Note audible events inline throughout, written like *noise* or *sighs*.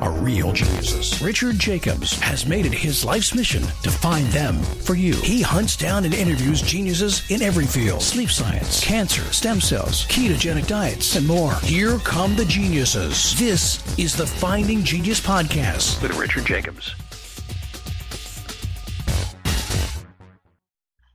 are real geniuses. Richard Jacobs has made it his life's mission to find them for you. He hunts down and interviews geniuses in every field sleep science, cancer, stem cells, ketogenic diets, and more. Here come the geniuses. This is the Finding Genius Podcast. With Richard Jacobs.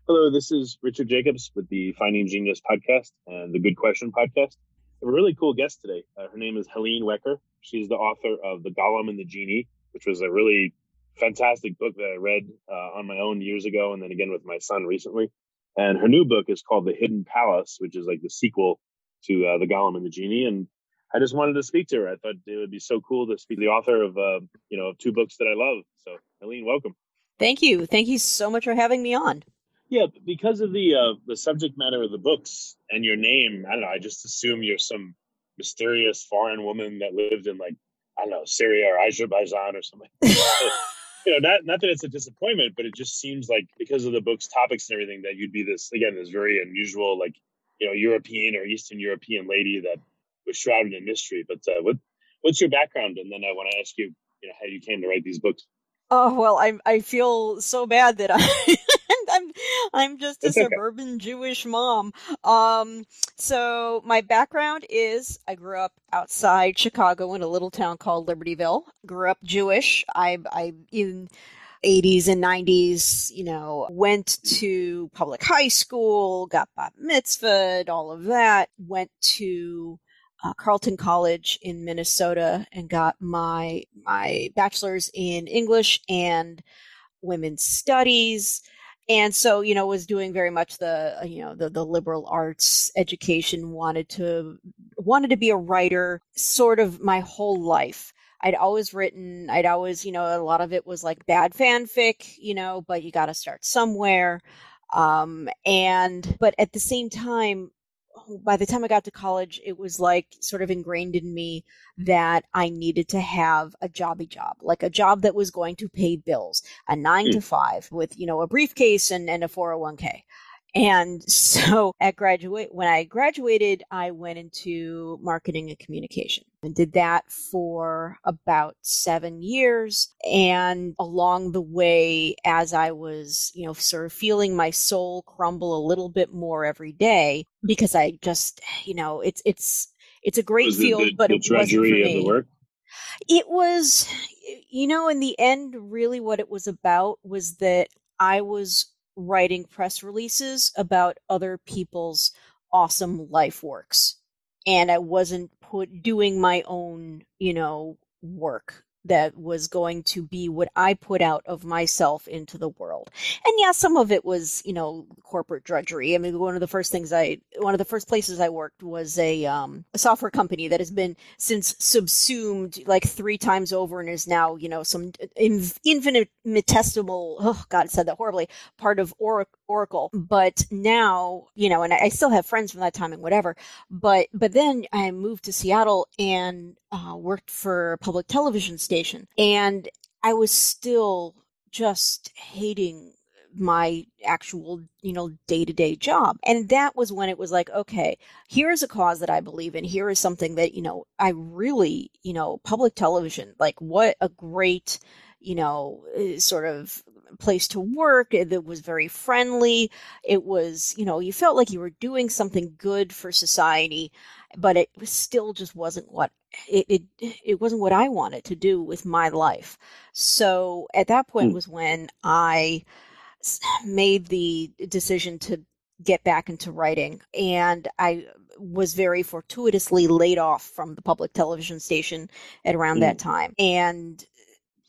Hello, this is Richard Jacobs with the Finding Genius podcast and the Good Question podcast. Have a really cool guest today. Uh, her name is Helene Wecker. She's the author of The Golem and the Jinni, which was a really fantastic book that I read uh, on my own years ago and then again with my son recently. And her new book is called The Hidden Palace, which is like the sequel to uh, The Golem and the Jinni. And I just wanted to speak to her. I thought it would be so cool to speak to the author of, uh, you know, of two books that I love. So, Helene, welcome. Thank you. Thank you so much for having me on. Yeah, because of the uh, the subject matter of the books and your name, I don't know. I just assume you're some mysterious foreign woman that lived in like I don't know Syria or Azerbaijan or something. *laughs* you know, not not that it's a disappointment, but it just seems like because of the book's topics and everything that you'd be this again this very unusual like you know European or Eastern European lady that was shrouded in mystery. But uh, what what's your background? And then I want to ask you, you know, how you came to write these books. Oh well, I I feel so bad that I. I'm just a suburban Jewish mom. Um, so my background is I grew up outside Chicago in a little town called Libertyville. Grew up Jewish. I I in 80s and 90s, you know, went to public high school, got bat mitzvah, all of that. Went to uh, Carleton College in Minnesota and got my my bachelor's in English and women's studies and so you know was doing very much the uh, you know the the liberal arts education wanted to wanted to be a writer sort of my whole life. I'd always written I'd always you know a lot of it was like bad fanfic you know but you got to start somewhere. Um and but at the same time by the time I got to college, it was like sort of ingrained in me mm-hmm. that I needed to have a jobby job, like a job that was going to pay bills, a nine hmm. to five with, you know, a briefcase and, and a 401k. And *laughs* so at graduate, when I graduated, I went into marketing and communication and did that for about seven years. And along the way, as I was, you know, sort of feeling my soul crumble a little bit more every day, because I just, you know, it's, it's, it's a great Was field, the, but the it wasn't for me. the work. It was, you know, in the end, really what it was about was that I was writing press releases about other people's awesome life works. And I wasn't put doing my own, you know, work that was going to be what I put out of myself into the world. And yeah, some of it was, you know, corporate drudgery. I mean, one of the first things I, one of the first places I worked was a, um, a software company that has been since subsumed like three times over and is now, you know, some in, infinitesimal, oh God, I said that horribly, part of Oracle. But now, you know, and I, still have friends from that time and whatever. But but then I moved to Seattle and uh, worked for public television station, and I was still just hating my actual you know day-to-day job. And that was when it was like okay here is a cause that i believe in. Here is something that you know i really you know public television like what a great you know eh, sort of place to work that was very friendly. It was you know you felt like you were doing something good for society but it was still just wasn't what it, it it wasn't what i wanted to do with my life. So at that point Hmm. was I made the decision to get back into writing and i was very fortuitously laid off from the public television station at around that time. And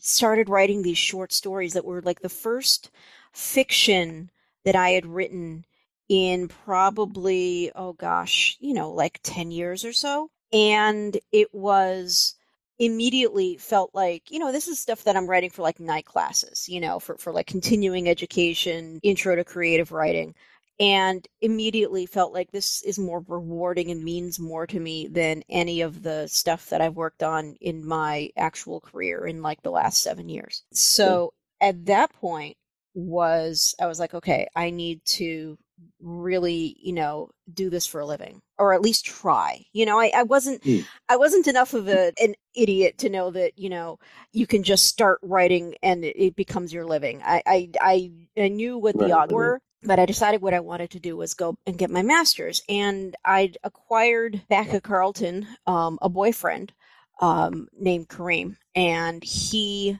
started writing these short stories that were like the first fiction that I had written in probably, oh gosh, you know, like 10 years or so. And it was immediately felt like, you know, this is stuff that I'm writing for like night classes, you know, for, for like continuing education, intro to creative writing. And immediately felt like this is more rewarding and means more to me than any of the stuff that I've worked on in my actual career in like the last seven years. So at that point was I was like, okay, I need to really, you know, do this for a living or at least try. You know, I, I wasn't Mm. I wasn't enough of a, an idiot to know that, you know, you can just start writing and it, it becomes your living. I, I I knew what the Right, odds were, but I decided what I wanted to do was go and get my master's. And I'd acquired back at Carleton um, a boyfriend um, named Kareem, and he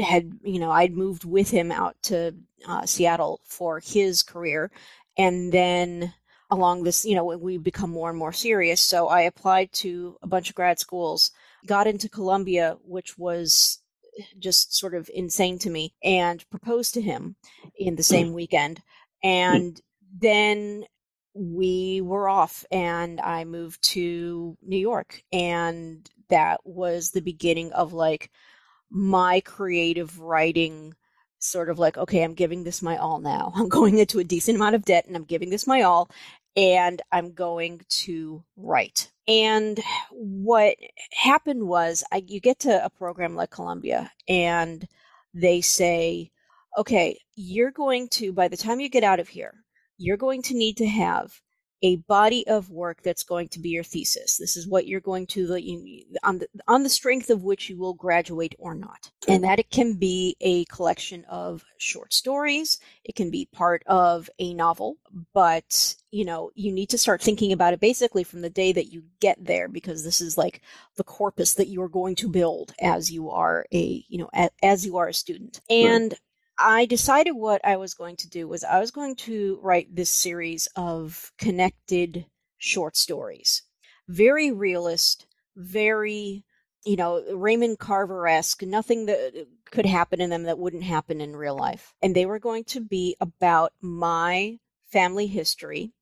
had, you know, I'd moved with him out to uh, Seattle for his career, and then along this, you know, we become more and more serious. So I applied to a bunch of grad schools, got into Columbia, which was just sort of insane to me, and proposed to him in the same weekend. Hmm. And then we were off, and I moved to New York, and that was the beginning of like my creative writing sort of like okay i'm giving this my all now. *laughs* I'm going into a decent amount of debt and i'm giving this my all and i'm going to write. And what happened was I, you get to a program like columbia and they say okay you're going to by the time you get out of here you're going to need to have a body of work that's going to be your thesis. This is what you're going to the you, on the on the strength of which you will graduate or not. And that it can be a collection of short stories, it can be part of a novel, but you know, you need to start thinking about it basically from the day that you get there because this is like the corpus that you're going to build as you are a, you know, a, as you are a student. And I decided what I was going to do was I was going to write this series of connected short stories. Very realist, very, you know, Raymond Carver esque, nothing that uh, could happen in them that wouldn't happen in real life. And they were going to be about my family history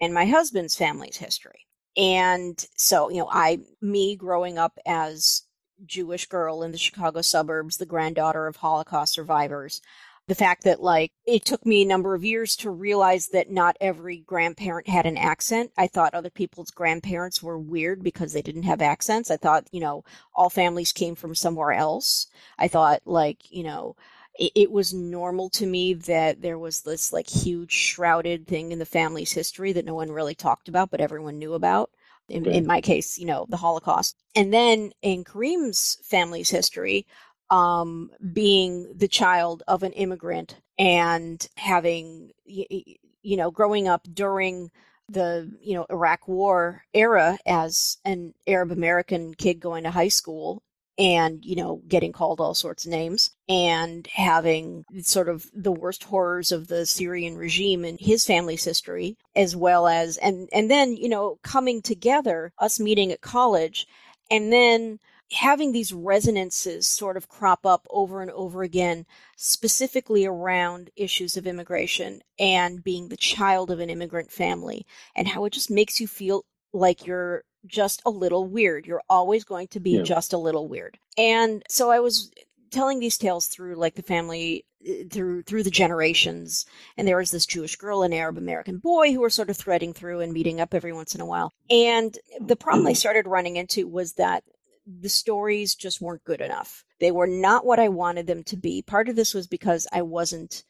and my husband's family's history. And so, you know, I, me growing up as Jewish girl in the Chicago suburbs, the granddaughter of Holocaust survivors. The fact that, like, it took me a number of years to realize that not every grandparent had an accent. I thought other people's grandparents were weird because they didn't have accents. I thought, you know, all families came from somewhere else. I thought, like, you know, it, was normal to me that there was this, like, huge shrouded thing in the family's history that no one really talked about, but everyone knew about in, in my case, you know, the Holocaust. And then in Kareem's family's history, um, being the child of an immigrant and having, you know, growing up during the, you know, Iraq War era as an Arab American kid going to high school and, you know, getting called all sorts of names and having sort of the worst horrors of the Syrian regime in his family's history, as well as, and, and then, you know, coming together, us meeting at college, and then having these resonances sort of crop up over and over again, specifically around issues of immigration and being the child of an immigrant family, and how it just makes you feel like you're just a little weird. You're always going to be Yeah. just a little weird. And so I was telling these tales through like the family uh, through through the generations and there was this Jewish girl and Arab American boy who were sort of threading through and meeting up every once in a while. And the problem I started running into was that the stories just weren't good enough. They were not what I wanted them to be. Part of this was because I wasn't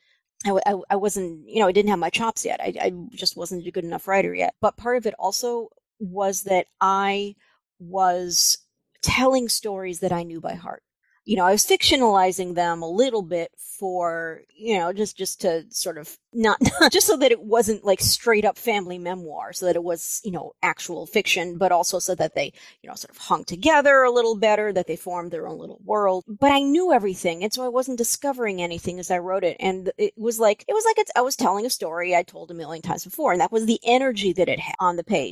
I wasn't, you know, I didn't have my chops yet. I, I just wasn't a good enough writer yet. But part of it also was that I was telling stories that I knew by heart. You know, I was fictionalizing them a little bit for, you know, just just to sort of not *laughs* just so that it wasn't like straight up family memoir, so that it was, you know, actual fiction, but also so that they, you know, sort of hung together a little better, that they formed their own little world. But I knew everything, and so I wasn't discovering anything as I wrote it. And it was like it was like I was telling a story I told a million times before, and that was the energy that it had on the page.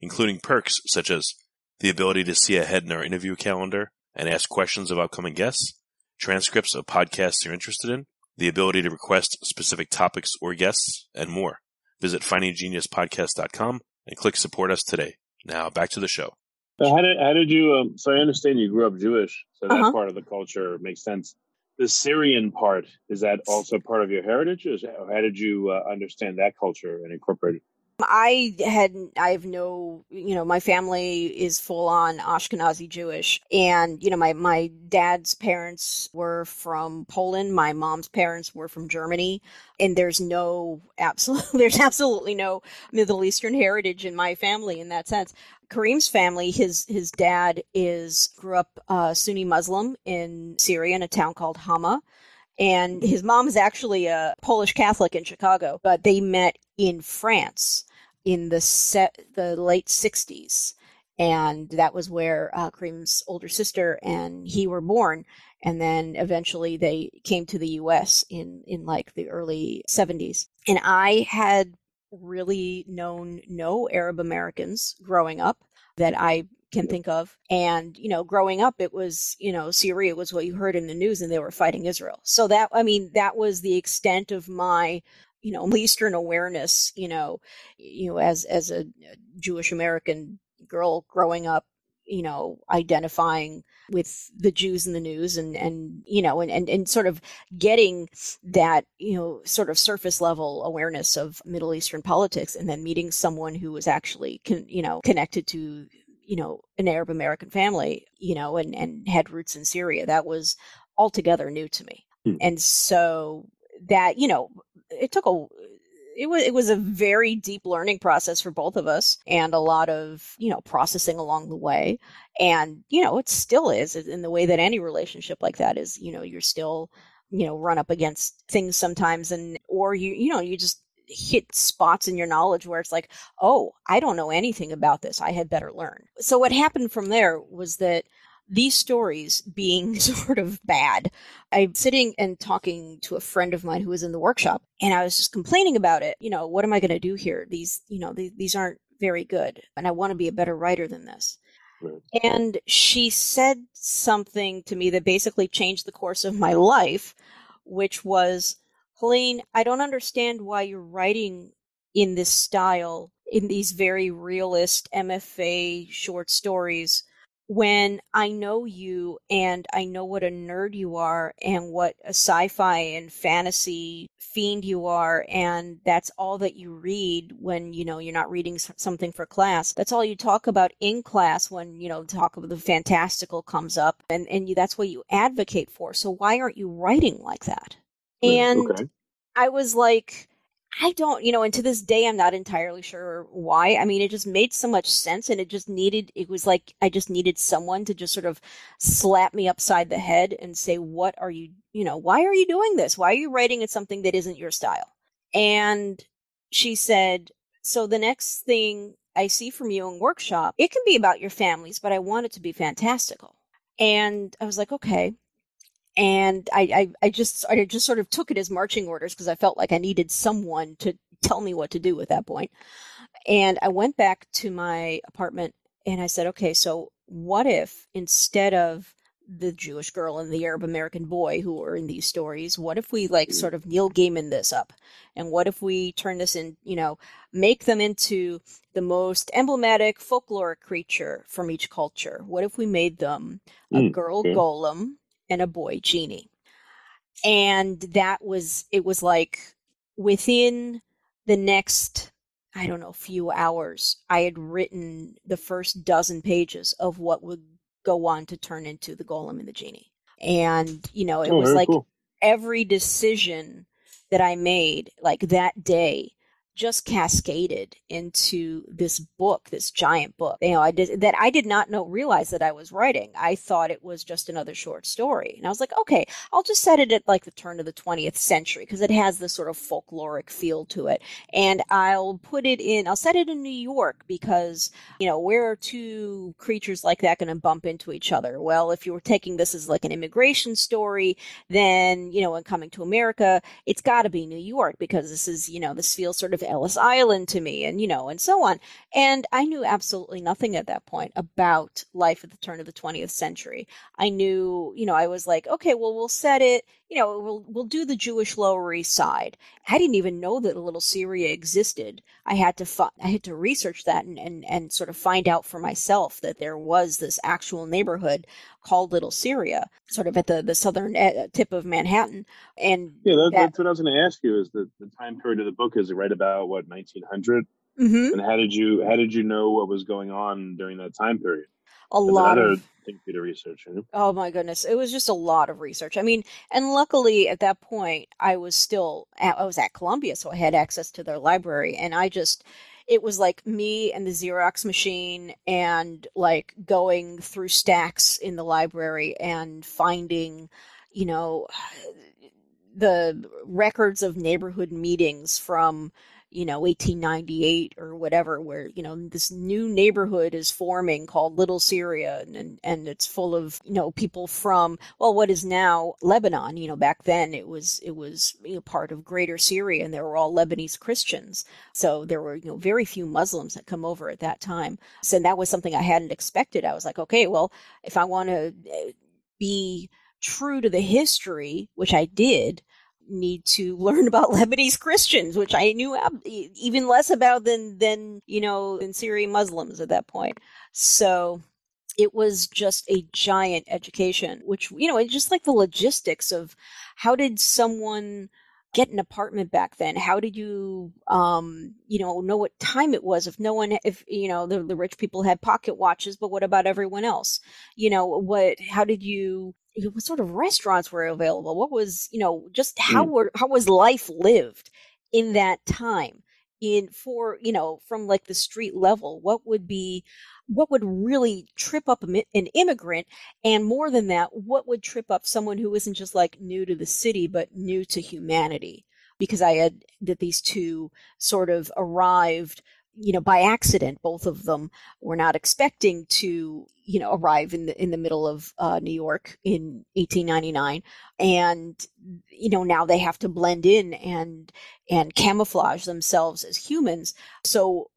including perks such as the ability to see ahead in our interview calendar and ask questions of upcoming guests, transcripts of podcasts you're interested in, the ability to request specific topics or guests, and more. Visit findinggeniuspodcast.com and click support us today. Now back to the show. So how did how did you? Um, so I understand you grew up Jewish, so that Uh-huh. part of the culture makes sense. The Syrian part is that also part of your heritage, or is- how did you uh, understand that culture and incorporate it? I had I have no you know my family is full on Ashkenazi Jewish. And you know my my dad's parents were from Poland. My mom's parents were from Germany. And there's no absolute *laughs* there's absolutely no Middle Eastern heritage in my family in that sense. Kareem's family his his dad is grew up uh, Sunni Muslim in Syria in a town called Hama. And his mom is actually a Polish Catholic in Chicago, but they met in France in the set the late '60s, and that was where uh, Kareem's older sister and he were born. And then eventually they came to the U.S. in in like the early '70s, and I had really known no Arab Americans growing up that I can think of. And, you know, growing up, it was, you know, Syria was what you heard in the news and they were fighting Israel. So that, I mean, that was the extent of my, you know, Eastern awareness, you know, you know, as, as a Jewish American girl growing up, you know, identifying with the Jews in the news and, and, you know, and, and, and sort of getting that, you know, sort of surface level awareness of Middle Eastern politics and then meeting someone who was actually, con, you know, connected to you know an Arab American family, you know, and and had roots in Syria. That was altogether new to me, Hmm. and so that you know it took a it was it was a very deep learning process for both of us and a lot of you know processing along the way. And you know it still is in the way that any relationship like that is you know you're still you know run up against things sometimes and or you you know you just hit spots in your knowledge where it's like oh i don't know anything about this. I had better learn. So what happened from there was that these stories being *laughs* sort of bad. I'm sitting and talking to a friend of mine who was in the workshop and i was just complaining about it. You know what am i going to do here? These you know these, these aren't very good and i want to be a better writer than this. Right. and she said something to me that basically changed the course of my life which was Helene, I don't understand why you're writing in this style, in these very realist MFA short stories, when I know you and I know what a nerd you are and what a sci fi and fantasy fiend you are, and that's all that you read when you know you're not reading something for class. That's all you talk about in class when you know talk of the fantastical comes up, and and you, that's what you advocate for. So why aren't you writing like that? And okay. I was like, I don't, you know, and to this day, I'm not entirely sure why. I mean, it just made so much sense, and it just needed, it was like I just needed someone to just sort of slap me upside the head and say, What are you, you know, why are you doing this? Why are you writing at something that isn't your style? And she said, So the next thing I see from you in workshop, it can be about your families, but I want it to be fantastical. And I was like, Okay and I, I, I just I just sort of took it as marching orders because I felt like I needed someone to tell me what to do at that point. And I went back to my apartment and I said, okay, so what if instead of the Jewish girl and the Arab American boy who are in these stories, what if we like sort of Neil Gaiman this up? And what if we turn this in, you know, make them into the most emblematic folkloric creature from each culture? What if we made them a Mm, girl okay. golem and a boy genie. And that was, it was like within the next, I don't know, few hours, I had written the first dozen pages of what would go on to turn into the golem and the jinni. And, you know, it Oh, was like cool. every decision that I made, like that day, just cascaded into this book, this giant book. You know, I did that I did not know realize that I was writing. I thought it was just another short story. And I was like, okay, I'll just set it at like the turn of the 20th century because it has this sort of folkloric feel to it. And I'll put it in I'll set it in New York because, you know, where are two creatures like that going to bump into each other? Well, if you were taking this as like an immigration story, then, you know, when coming to America, it's got to be New York because this is, you know, this feels sort of Ellis Island to me and, you know, and so on. And I knew absolutely nothing at that point about life at the turn of the 20th century. I knew, you know, I was like, okay, well, we'll set it, you know, we'll, we'll do the Jewish Lower East Side. I didn't even know that a little Syria existed. I had to, fi- I had to research that and, and, and sort of find out for myself that there was this actual neighborhood called Little Syria, sort of at the, the southern eh, tip of Manhattan. And yeah, that, that, that's what I was going to ask you is the, the time period of the book is right about what, 1900? Mm-hmm. And how did you how did you know what was going on during that time period? A lot of for you to research. Oh my goodness, it was just a lot of research. I mean, and luckily at that point I was still at, I was at Columbia, so I had access to their library, and I just it was like me and the Xerox machine and like going through stacks in the library and finding, you know, *sighs* the records of neighborhood meetings from you know 1898 or whatever where you know this new neighborhood is forming called little syria and and it's full of you know people from well what is now lebanon. You know back then it was it was you know, part of greater syria and they were all lebanese christians. So there were you know very few muslims that come over at that time. So that was something i hadn't expected. I was like okay well if i want to eh, be true to the history which i did need to *laughs* learn about Lebanese Christians, which I knew even less about than than you know than Syrian Muslims at that point. So it was just a giant education, which you know, it's just like the logistics of how did someone get an apartment back then? How did you um you know know what time it was? If no one if you know the, the rich people had pocket watches but what about everyone else? You know what how did you what sort of restaurants were available? What was you know just how mm. were how was life lived in that time? In for you know from like the street level what would be what would really trip up an immigrant? And more than that what would trip up someone who isn't just like new to the city but new to humanity? Because i had that these two sort of arrived you know, by accident, both of them were not expecting to, you know, arrive in the in the middle of uh, New York in 1899, and you know now they have to blend in and and camouflage themselves as humans. So,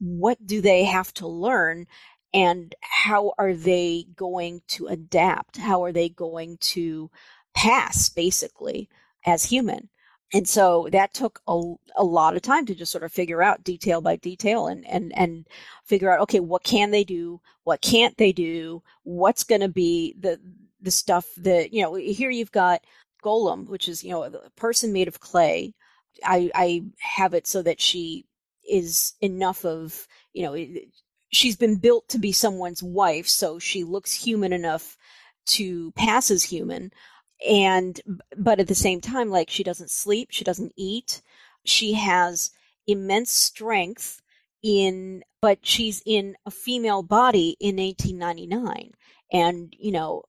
what do they have to learn, and how are they going to adapt? How are they going to pass, basically, as human? And so that took a, a lot of time to just sort of figure out detail by detail and and and figure out okay what can they do? What can't they do? What's going to be the the stuff that you know here you've got golem which is you know a person made of clay. I i have it so that she is enough of you know she's been built to be someone's wife so she looks human enough to pass as human and but at the same time like she doesn't sleep she doesn't eat. She has immense strength in but she's in a female body in 1899 and you know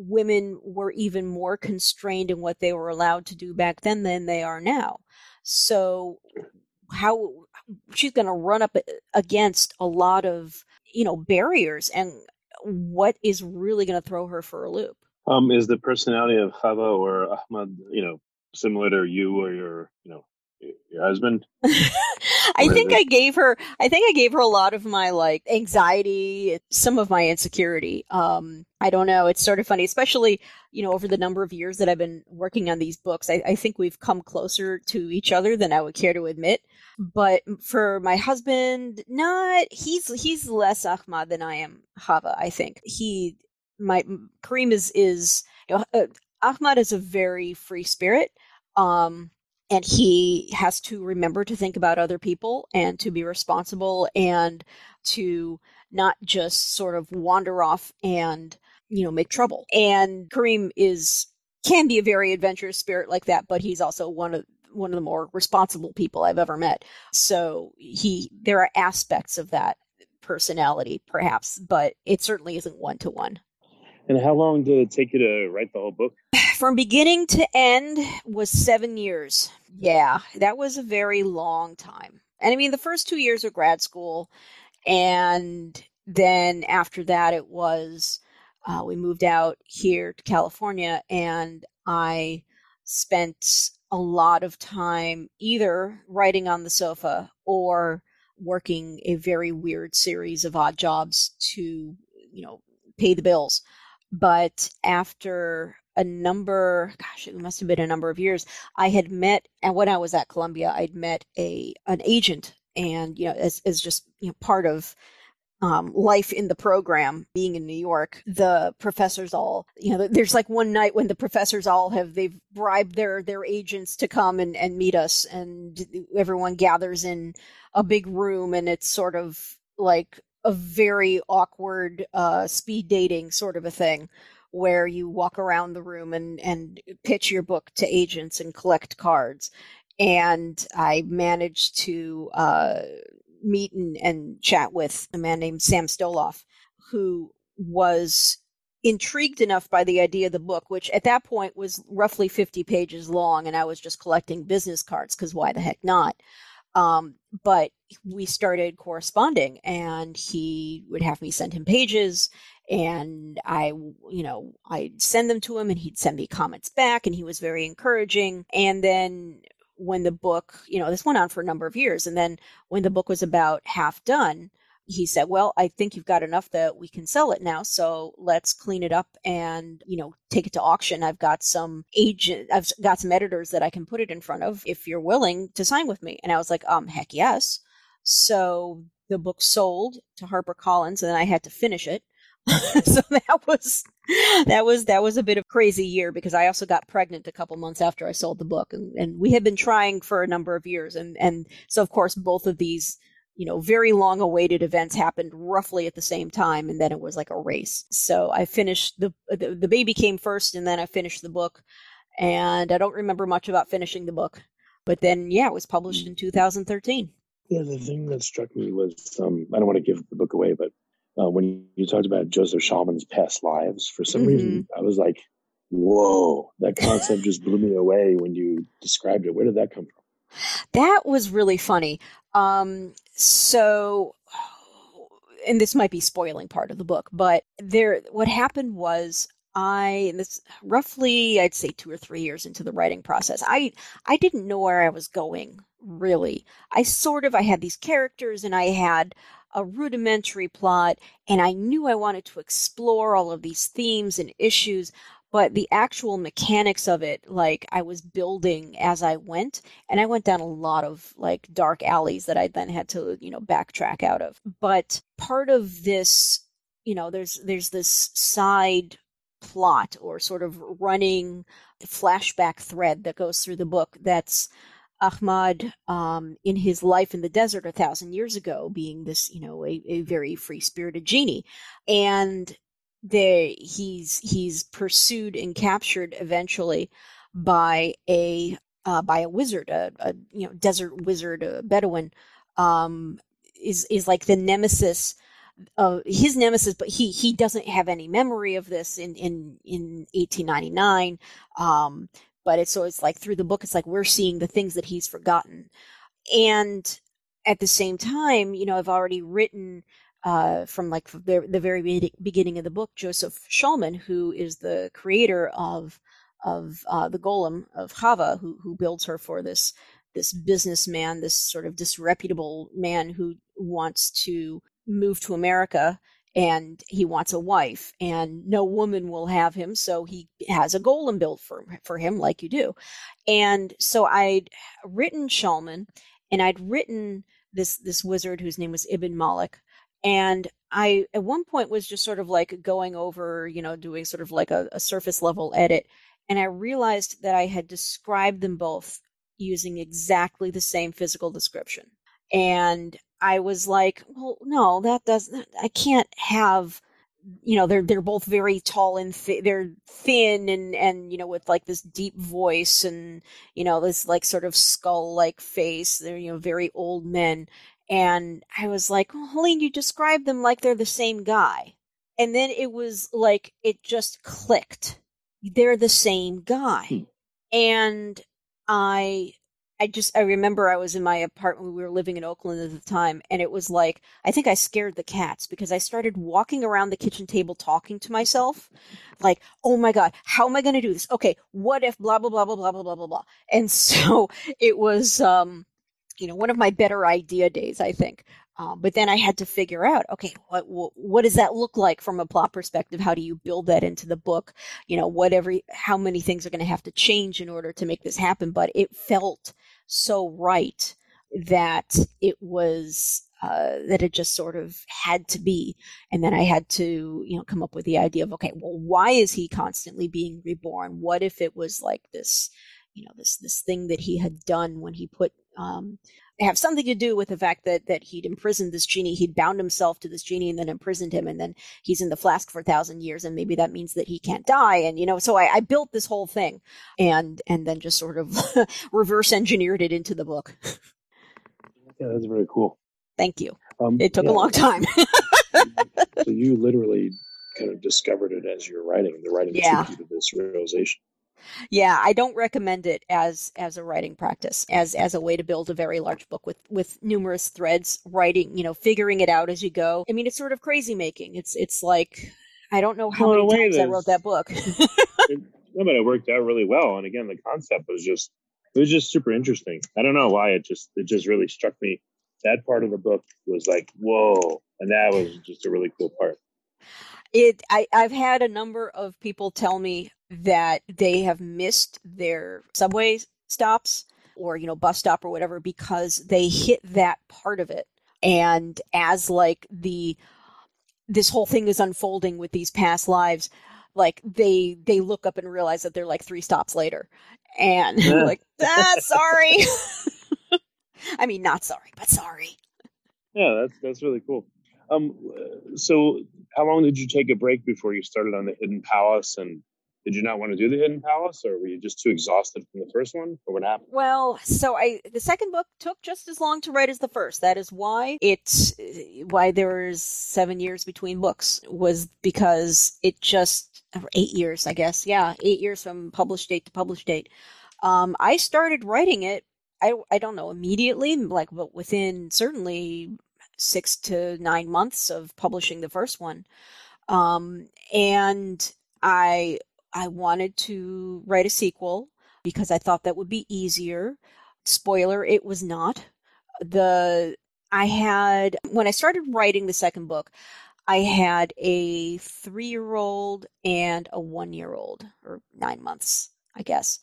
women were even more constrained in what they were allowed to do back then than they are now. So how she's going to run up against a lot of you know barriers. And what is really going to throw her for a loop um, is the personality of Chava or Ahmad, you know, similar to you or your, you know, your husband? *laughs* I think I gave her. I think I gave her a lot of my like anxiety, some of my insecurity. Um, I don't know. It's sort of funny, especially you know over the number of years that I've been working on these books. I, I think we've come closer to each other than I would care to admit. But for my husband, not he's he's less Ahmad than I am Chava, I think he my Kareem is is you know, uh, Ahmad is a very free spirit. Um, and he has to remember to think about other people and to be responsible and to not just sort of wander off and you know make trouble and kareem is can be a very adventurous spirit like that but he's also one of one of the more responsible people I've ever met. So he there are aspects of that personality perhaps, but it certainly isn't one to one. And how long did it take you to write the whole book? *sighs* From beginning to end was 7 years. Yeah, that was a very long time. And I mean the first 2 years of grad school and then after that it was uh, we moved out here to California and I spent a lot of time either writing on the sofa or working a very weird series of odd jobs to, you know, pay the bills. But after a number, gosh, it must have been a number of years, I had met, and when I was at Columbia, I'd met a an agent, and you know, as as just you know part of um, life in the program being in New York, the professors all, you know, there's like one night when the professors all have, they've bribed their, their agents to come and, and meet us and everyone gathers in a big room and it's sort of like a very awkward, uh, speed dating sort of a thing where you walk around the room and, and pitch your book to agents and collect cards. And I managed to, uh, meet and, and chat with a man named Sam Stoloff, who was intrigued enough by the idea of the book, which at that point was roughly 50 pages long, and I was just collecting business cards because why the heck not? Um, but we started corresponding, and he would have me send him pages, and I, you know, I'd send them to him, and he'd send me comments back, and he was very encouraging. And then when the book, you know, this went on for a number of years. And then when the book was about half done, he said, Well, I think you've got enough that we can sell it now. So let's clean it up and, you know, take it to auction. I've got some agent, I've got some editors that I can put it in front of if you're willing to sign with me. And I was like, um, heck yes. So the book sold to HarperCollins and then I had to finish it. *laughs* so that was that was that was a bit of crazy year because I also got pregnant a couple months after I sold the book and, and we had been trying for a number of years and and so of course both of these you know very long awaited events happened roughly at the same time and then it was like a race so I finished the the, the baby came first and then I finished the book and I don't remember much about finishing the book but then yeah it was published in 2013 yeah the thing that struck me was um, I don't want to give the book away but uh, when you talked about Joseph Schaalman's past lives, for some mm-hmm. reason, I was like, whoa, that concept just blew me away when you described it. Where did that come from? That was really funny. Um, so, and this might be spoiling part of the book, but there, what happened was I, this roughly, I'd say two or three years into the writing process, I, I didn't know where I was going really. I sort of, I had these characters and I had a rudimentary plot, and I knew I wanted to explore all of these themes and issues, but the actual mechanics of it, like I was building as I went, and I went down a lot of like dark alleys that I then had to, you know, backtrack out of. But part of this, you know, there's there's this side plot or sort of running flashback thread that goes through the book that's Ahmad um, in his life in the desert a thousand years ago, being this, you know, a, a very free spirited genie. And they, he's he's pursued and captured eventually by a uh, by a wizard, a, a, you know desert wizard, a Bedouin, um, is is like the nemesis of his nemesis, but he he doesn't have any memory of this in in in 1899. Um, but it's so it's like through the book it's like we're seeing the things that he's forgotten and at the same time you know i've already written uh, from like the, the very beginning of the book joseph Schaalman who is the creator of of uh, the golem of Chava who who builds her for this this businessman this sort of disreputable man who wants to move to america and he wants a wife and no woman will have him so he has a golem built for for him like you do. And so i'd written Schaalman and i'd written this this wizard whose name was ibn malik and i at one point was just sort of like going over you know doing sort of like a, a surface level edit and i realized that i had described them both using exactly the same physical description. And I was like, well, no, that doesn't, I can't have you know they're they're both very tall and they're thin and and you know with like this deep voice and you know this like sort of skull like face. They're you know very old men and i was like well, helene you describe them like they're the same guy and then it was like it just clicked they're the same guy Hmm. and i I just I remember I was in my apartment. We were living in Oakland at the time, and it was like I think I scared the cats because I started walking around the kitchen table talking to myself, like, "Oh my god, how am I going to do this? Okay, what if blah blah blah blah blah blah blah blah blah." And *laughs* so it was, um, you know, one of my better idea days, I think. Um, but then I had to figure out, okay, what, what what does that look like from a plot perspective? How do you build that into the book? You know, what every how many things are going to have to change in order to make this happen? But it felt so right that it was uh, that it just sort of had to be and then i had to you know come up with the idea of okay well why is he constantly being reborn what if it was like this you know this this thing that he had done when he put um have something to do with the fact that that he'd imprisoned this genie he'd bound himself to this genie and then imprisoned him and then he's in the flask for a thousand years and maybe that means that he can't die and you know so i, I built this whole thing and and then just sort of *laughs* reverse engineered it into the book Yeah, that's very cool. thank you Um, it took yeah, a long time *laughs* so you literally kind of discovered it as you're writing, the writing Yeah. took you to this realization. Yeah i don't recommend it as as a writing practice as as a way to build a very large book with with numerous threads writing you know figuring it out as you go i mean it's sort of crazy making it's it's like i don't know how Well, many times i wrote that book It, *laughs* no, but it worked out really well. And again, the concept was just it was just super interesting. I don't know why it just it just really struck me. That part of the book was like whoa, and that was just a really cool part. it I, i've had a number of people tell me that they have missed their subway stops or you know bus stop or whatever because they hit that part of it and as like the this whole thing is unfolding with these past lives like they they look up and realize that they're like three stops later and *laughs* Yeah. like ah sorry *laughs* i mean not sorry but sorry Yeah, that's that's really cool. Um, so how long did you take a break before you started on the Hidden Palace? And did you not want to do the Hidden Palace, or were you just too exhausted from the first one, or what happened? Well, so I the second book took just as long to write as the first. That is why it's why there was seven years between books was because it just eight years, I guess. Yeah, eight years from published date to published date. Um, I started writing it. I I don't know immediately, like but within certainly six to nine months of publishing the first one. Um, and I I wanted to write a sequel because I thought that would be easier. Spoiler, it was not. The I had when I started writing the second book, I had a 3-year-old and a 1-year-old or 9 months, I guess.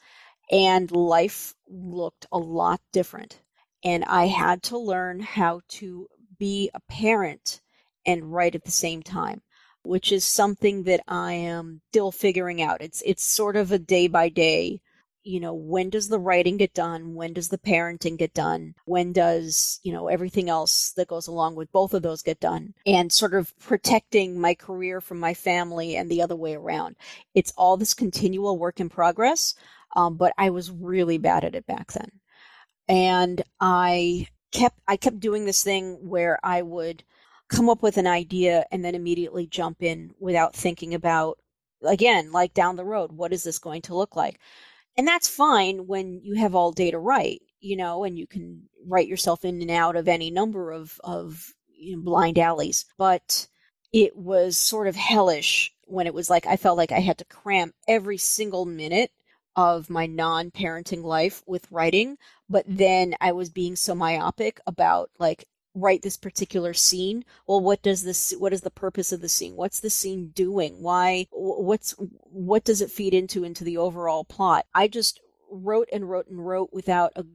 And life looked a lot different. And I had to learn how to be a parent and write at the same time which is something that I am still figuring out. It's it's sort of a day by day, you know, when does the writing get done? When does the parenting get done? When does, you know, everything else that goes along with both of those get done? And sort of protecting my career from my family and the other way around. It's all this continual work in progress. Um, but I was really bad at it back then. And I kept I kept doing this thing where I would come up with an idea and then immediately jump in without thinking about again like down the road what is this going to look like? And that's fine when you have all data right you know and you can write yourself in and out of any number of of you know, blind alleys. But it was sort of hellish when it was like i felt like i had to cram every single minute of my non-parenting life with writing. But then i was being so myopic about like write this particular scene? Well what does this what is the purpose of the scene? What's the scene doing? Why what's what does it feed into into the overall plot? I just wrote and wrote and wrote without a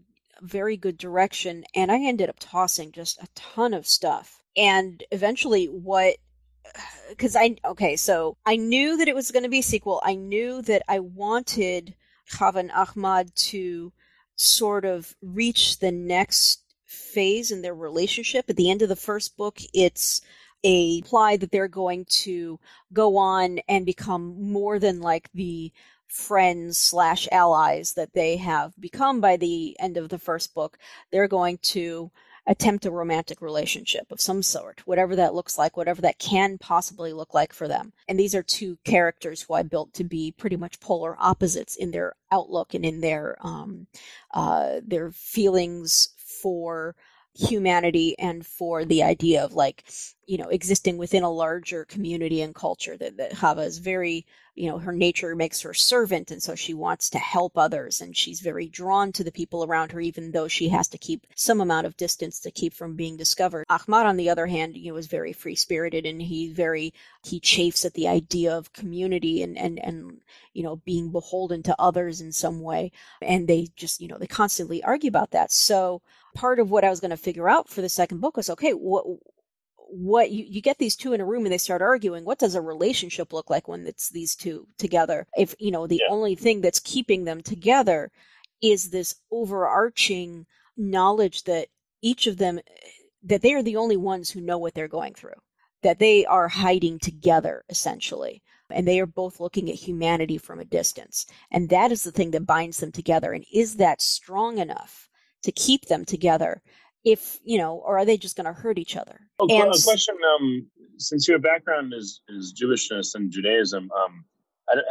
very good direction and i ended up tossing just a ton of stuff. And eventually what *sighs* because i okay so i knew that it was going to be a sequel. I knew that i wanted Khavan ahmad to sort of reach the next phase in their relationship. At the end of the first book, it's a imply that they're going to go on and become more than like the friends slash allies that they have become by the end of the first book. They're going to attempt a romantic relationship of some sort, whatever that looks like, whatever that can possibly look like for them. And these are two characters who I built to be pretty much polar opposites in their outlook and in their um, uh, their feelings for humanity and for the idea of like you know existing within a larger community and culture that, that Chava is very you know her nature makes her servant and so she wants to help others and she's very drawn to the people around her even though she has to keep some amount of distance to keep from being discovered. Ahmad on the other hand you know is very free spirited and he very he chafes at the idea of community and and and you know being beholden to others in some way and they just you know they constantly argue about that. So part of what I was going to figure out for the second book was okay, what what you, you get these two in a room and they start arguing what does a relationship look like when it's these two together? If you know the yeah. only thing that's keeping them together is this overarching knowledge that each of them that they are the only ones who know what they're going through that they are hiding together essentially and they are both looking at humanity from a distance. And that is the thing that binds them together. And is that strong enough to keep them together if you know or are they just going to hurt each other? Oh, and, a question um, since your background is is jewishness and judaism um,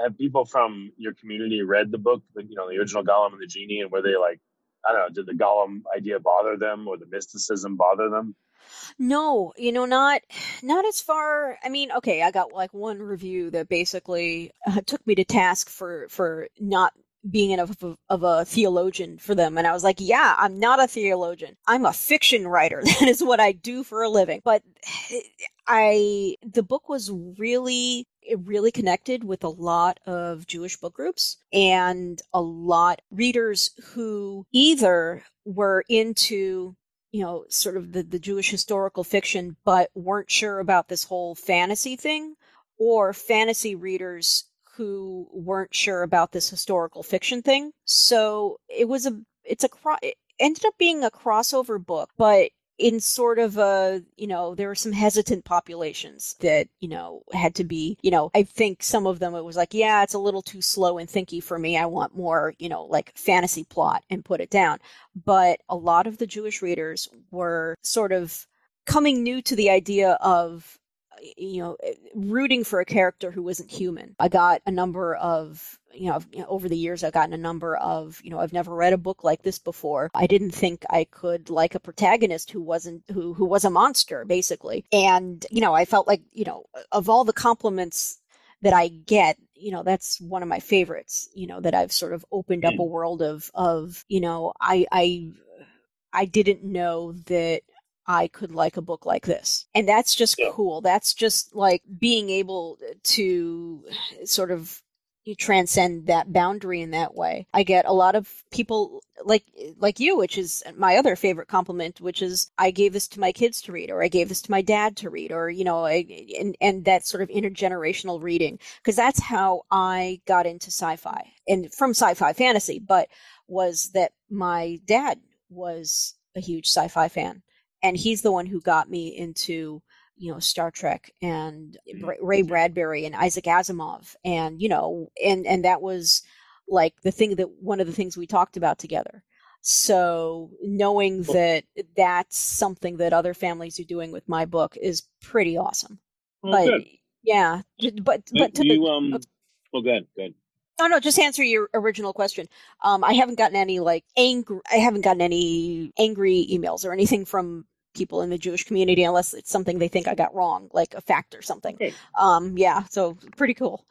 have people from your community read the book you know the original Golem and the Jinni and were they like i don't know did the Golem idea bother them or the mysticism bother them? No you know not not as far i mean okay i got like one review that basically uh, took me to task for for not being enough of a, of a theologian for them. And I was like, yeah, I'm not a theologian. I'm a fiction writer. *laughs* That is what I do for a living. But *sighs* I, the book was really, it really connected with a lot of Jewish book groups and a lot readers who either were into you know, sort of the, the Jewish historical fiction, but weren't sure about this whole fantasy thing, or fantasy readers who weren't sure about this historical fiction thing. So it was a it's a it ended up being a crossover book, but in sort of a you know there were some hesitant populations that you know had to be you know i think some of them it was like yeah it's a little too slow and thinky for me i want more you know like fantasy plot and put it down but a lot of the jewish readers were sort of coming new to the idea of you know, eh, rooting for a character who wasn't human. I got a number of you know, you know, over the years I've gotten a number of, you know, I've never read a book like this before. I didn't think I could like a protagonist who wasn't who who was a monster basically. And, you know, I felt like, you know, of all the compliments that I get, you know, that's one of my favorites, you know, that I've sort of opened up hmm. a world of of, you know, I I I didn't know that I could like a book like this. And that's just yeah. cool. That's just like being able to sort of you transcend that boundary in that way. I get a lot of people like like you, which is my other favorite compliment, which is I gave this to my kids to read, or I gave this to my dad to read, or you know, I, and and that sort of intergenerational reading, because that's how I got into sci-fi and from sci-fi fantasy, but was that my dad was a huge sci-fi fan and he's the one who got me into you know Star Trek and mm-hmm. Ray Bradbury and Isaac Asimov and you know and and that was like the thing that one of the things we talked about together. So knowing that that's something that other families are doing with my book is pretty awesome. Oh, but good. yeah, but but to you the, um well good good. No, no, just answer your original question. Um, I haven't gotten any like angry. I haven't gotten any angry emails or anything from people in the Jewish community unless it's something they think I got wrong, like a fact or something. Okay. Um, yeah, so pretty cool.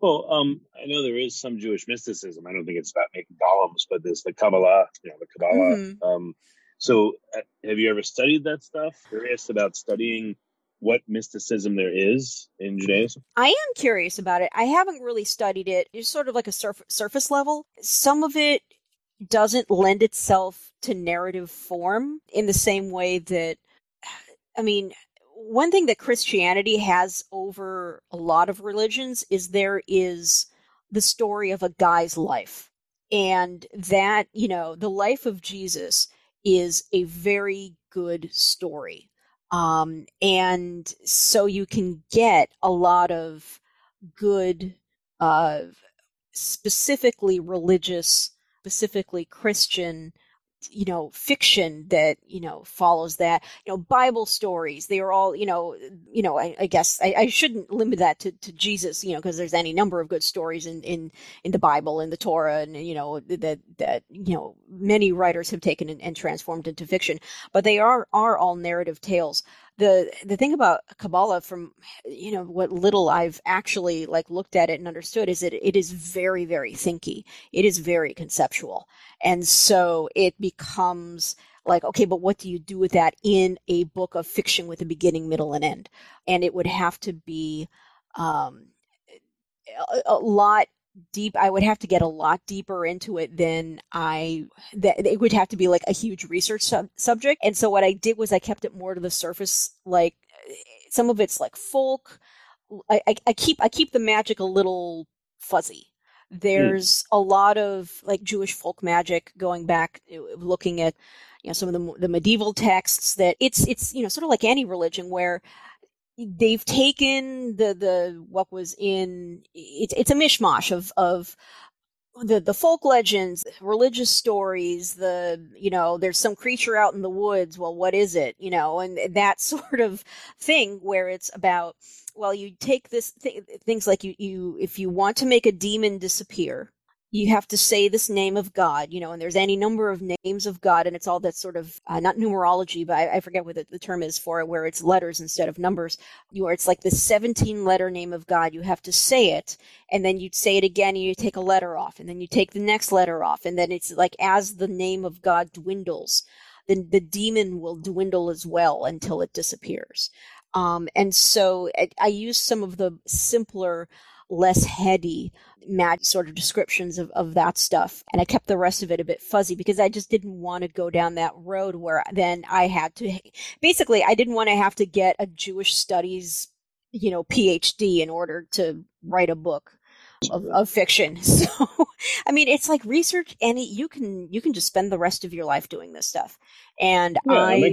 Well, um, I know there is some Jewish mysticism. I don't think it's about making golems, but there's the Kabbalah, you know, the Kabbalah. Mm-hmm. Um, so, uh, have you ever studied that stuff? Curious about studying what mysticism there is in Judaism? I am curious about it. I haven't really studied it. It's sort of like a surf- surface level. Some of it doesn't lend itself to narrative form in the same way that, I mean, one thing that Christianity has over a lot of religions is there is the story of a guy's life. And that, you know, the life of Jesus is a very good story. Um, and so you can get a lot of good, uh, specifically religious, specifically Christian you know fiction that you know follows that. You know bible stories they are all you know you know i, I guess I, I, shouldn't limit that to, to jesus you know because there's any number of good stories in in in the bible and the torah and you know that that you know many writers have taken and, and transformed into fiction. But they are are all narrative tales the the thing about Kabbalah, from you know what little I've actually like looked at it and understood, is that it is very very thinky. It is very conceptual, and so it becomes like okay, but what do you do with that in a book of fiction with a beginning, middle, and end? And it would have to be um, a, a lot deep i would have to get a lot deeper into it than i that it would have to be like a huge research sub- subject. And so what i did was i kept it more to the surface like some of it's like folk. I i, I keep i keep the magic a little fuzzy. There's mm. a lot of like jewish folk magic going back uh, looking at you know some of the the medieval texts that it's it's you know sort of like any religion where they've taken the the what was in it's it's a mishmash of of the the folk legends, religious stories, the you know, there's some creature out in the woods. Well, what is it? You know, and that *laughs* sort of thing where it's about well, you take this th- things like you you if you want to make a demon disappear, you have to say this name of God, you know, and there's any number of names of God, and it's all that sort of uh, not numerology, but I, I forget what the, the, term is for it, where it's letters instead of numbers. You are it's like the 17 letter name of God. You have to say it, and then you say it again, and you take a letter off, and then you take the next letter off, and then it's like as the name of God dwindles, then the demon will dwindle as well until it disappears. Um, and so I, I use some of the simpler less heady mad sort of descriptions of, of that stuff. And I kept the rest of it a bit fuzzy because I just didn't want to go down that road where then I had to basically I didn't want to have to get a Jewish studies, you know, PhD in order to write a book of, of fiction. *laughs* So, I mean, it's like research any, you can, you can just spend the rest of your life doing this stuff. And yeah, I,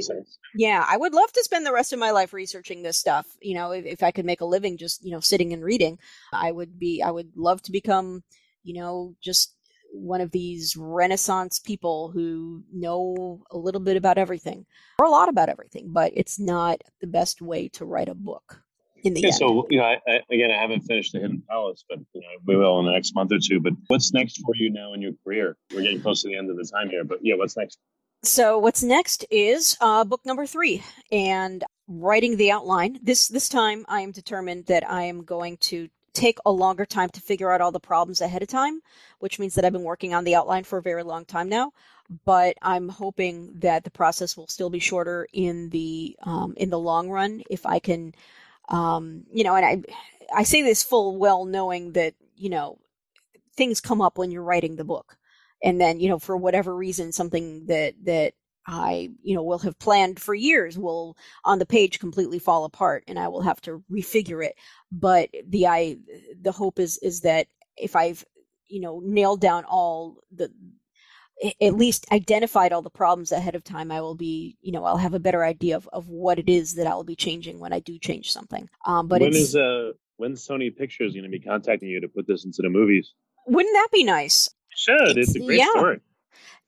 yeah, I would love to spend the rest of my life researching this stuff. You know, if, if I could make a living just, you know, sitting and reading, I would be, I would love to become, you know, just one of these renaissance people who know a little bit about everything or a lot about everything, but it's not the best way to write a book in the yeah, end. So, you know, I, I, again, I haven't finished the Hidden Palace, but you know, we will in the next month or two. But what's next for you now in your career? We're getting close to the end of the time here, but yeah, what's next? So, what's next is uh, book number three, and writing the outline. This this time, I am determined that I am going to take a longer time to figure out all the problems ahead of time, which means that I've been working on the outline for a very long time now. But I'm hoping that the process will still be shorter in the um, in the long run if I can um, you know, and I, I say this full well knowing that, you know, things come up when you're writing the book. And then, you know, for whatever reason, something that, that I, you know, will have planned for years will on the page completely fall apart and I will have to refigure it. But the, I, the hope is, is that if I've, you know, nailed down all the, at least identified all the problems ahead of time, I will be, you know, I'll have a better idea of, of what it is that I'll be changing when I do change something. Um, but when is uh when Sony Pictures going to be contacting you to put this into the movies? Wouldn't that be nice? It should. It's, it's a great yeah. story.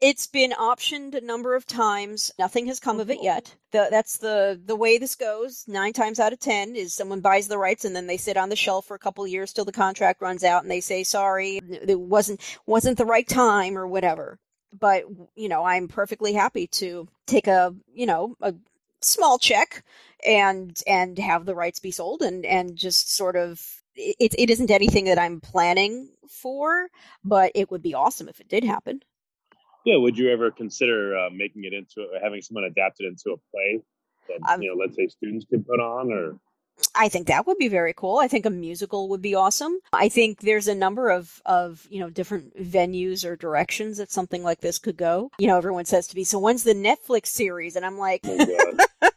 It's been optioned a number of times. Nothing has come of it yet. The, that's the the way this goes. Nine times out of ten is someone buys the rights and then they sit on the shelf for a couple of years till the contract runs out and they say sorry, it wasn't wasn't the right time or whatever but you know i'm perfectly happy to take a you know a small check and and have the rights be sold and and just sort of it, it isn't anything that i'm planning for but it would be awesome if it did happen. Yeah would you ever consider uh, making it into having someone adapt it into a play that um, you know let's say students could put on or I think that would be very cool. I think a musical would be awesome. I think there's a number of of you know different venues or directions that something like this could go. You know, everyone says to me, "So when's the Netflix series?" And I'm like, oh, *laughs*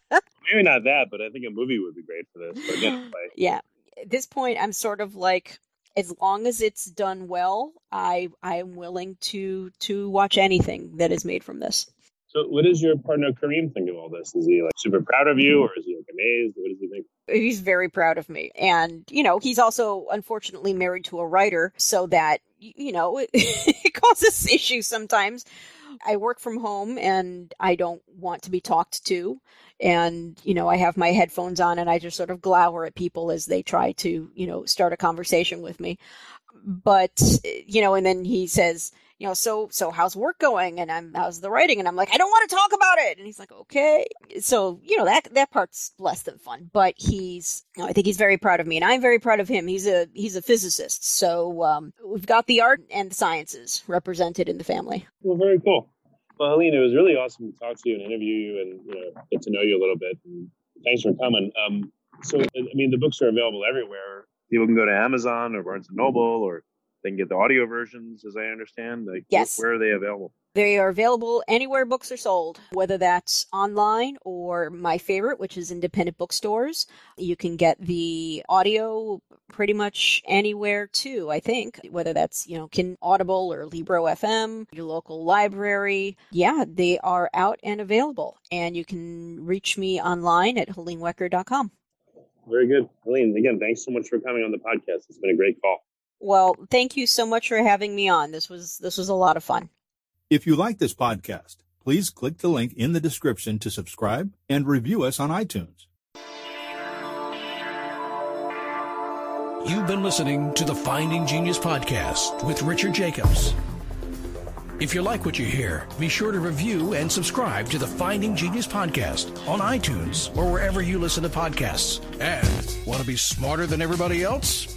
maybe not that, but I think a movie would be great for this. yeah, at this point, I'm sort of like, as long as it's done well, I I am willing to to watch anything that is made from this. So, what does your partner Kareem think of all this? Is he like super proud of you, or is he like amazed? What does he think? He's very proud of me, and you know, he's also unfortunately married to a writer, so that you know, it, *laughs* it causes issues sometimes. I work from home, and I don't want to be talked to, and you know, I have my headphones on, and I just sort of glower at people as they try to, you know, start a conversation with me. But you know, and then he says you know, so so how's work going? And I'm how's the writing? And I'm like, I don't want to talk about it. And he's like, okay. So you know that that part's less than fun, but he's you know, I think he's very proud of me, and I'm very proud of him. He's a he's a physicist, so um, we've got the art and the sciences represented in the family. Well, very cool. Well, Helene, it was really awesome to talk to you and interview you, and you know get to know you a little bit. And thanks for coming. Um, so I mean, the books are available everywhere. People can go to Amazon or Barnes and Noble or they can get the audio versions, as I understand. Like, yes. Where are they available? They are available anywhere books are sold, whether that's online or my favorite, which is independent bookstores. You can get the audio pretty much anywhere too, I think, whether that's, you know, Kin Audible or Libro FM, your local library. Yeah, they are out and available. And you can reach me online at helenewecker.com. Very good. Helene, again, thanks so much for coming on the podcast. It's been a great call. Well, thank you so much for having me on. This was this was a lot of fun. If you like this podcast, please click the link in the description to subscribe and review us on iTunes. You've been listening to the Finding Genius podcast with Richard Jacobs. If you like what you hear, be sure to review and subscribe to the Finding Genius podcast on iTunes or wherever you listen to podcasts. And want to be smarter than everybody else?